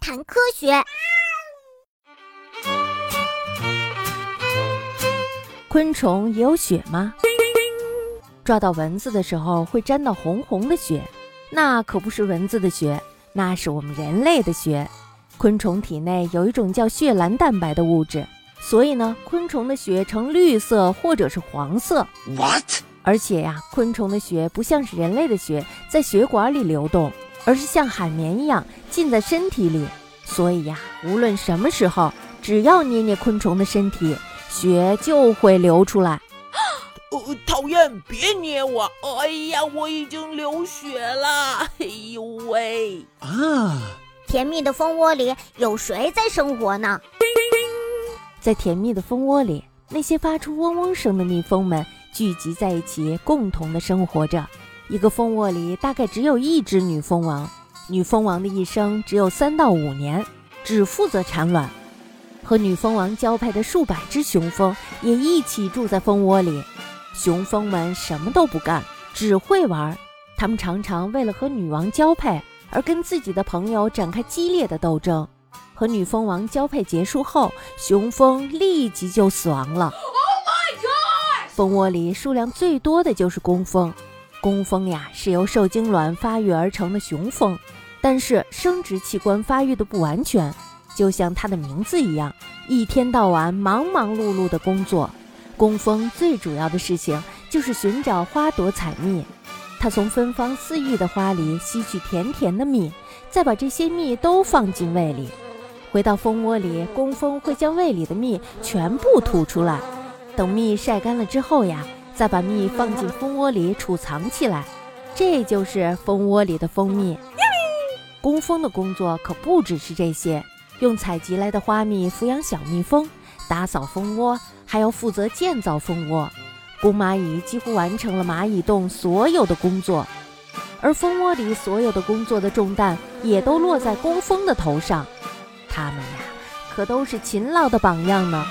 谈科学。昆虫也有血吗？抓到蚊子的时候会沾到红红的血，那可不是蚊子的血，那是我们人类的血。昆虫体内有一种叫血蓝蛋白的物质，所以呢，昆虫的血呈绿色或者是黄色。What？而且呀，昆虫的血不像是人类的血在血管里流动，而是像海绵一样浸在身体里。所以呀，无论什么时候，只要捏捏昆虫的身体。血就会流出来，呃，讨厌！别捏我！哎呀，我已经流血了！哎呦喂！啊，甜蜜的蜂窝里有谁在生活呢？在甜蜜的蜂窝里，那些发出嗡嗡声的蜜蜂们聚集在一起，共同的生活着。一个蜂窝里大概只有一只女蜂王，女蜂王的一生只有三到五年，只负责产卵。和女蜂王交配的数百只雄蜂也一起住在蜂窝里。雄蜂们什么都不干，只会玩。他们常常为了和女王交配而跟自己的朋友展开激烈的斗争。和女蜂王交配结束后，雄蜂立即就死亡了。Oh my god！蜂窝里数量最多的就是工蜂。工蜂呀，是由受精卵发育而成的雄蜂，但是生殖器官发育的不完全。就像它的名字一样，一天到晚忙忙碌碌的工作。工蜂最主要的事情就是寻找花朵采蜜。它从芬芳四溢的花里吸取甜甜的蜜，再把这些蜜都放进胃里。回到蜂窝里，工蜂会将胃里的蜜全部吐出来。等蜜晒干了之后呀，再把蜜放进蜂窝里储藏起来。这就是蜂窝里的蜂蜜。工蜂的工作可不只是这些。用采集来的花蜜抚养小蜜蜂，打扫蜂窝，还要负责建造蜂窝。公蚂蚁几乎完成了蚂蚁洞所有的工作，而蜂窝里所有的工作的重担也都落在工蜂的头上。它们呀，可都是勤劳的榜样呢。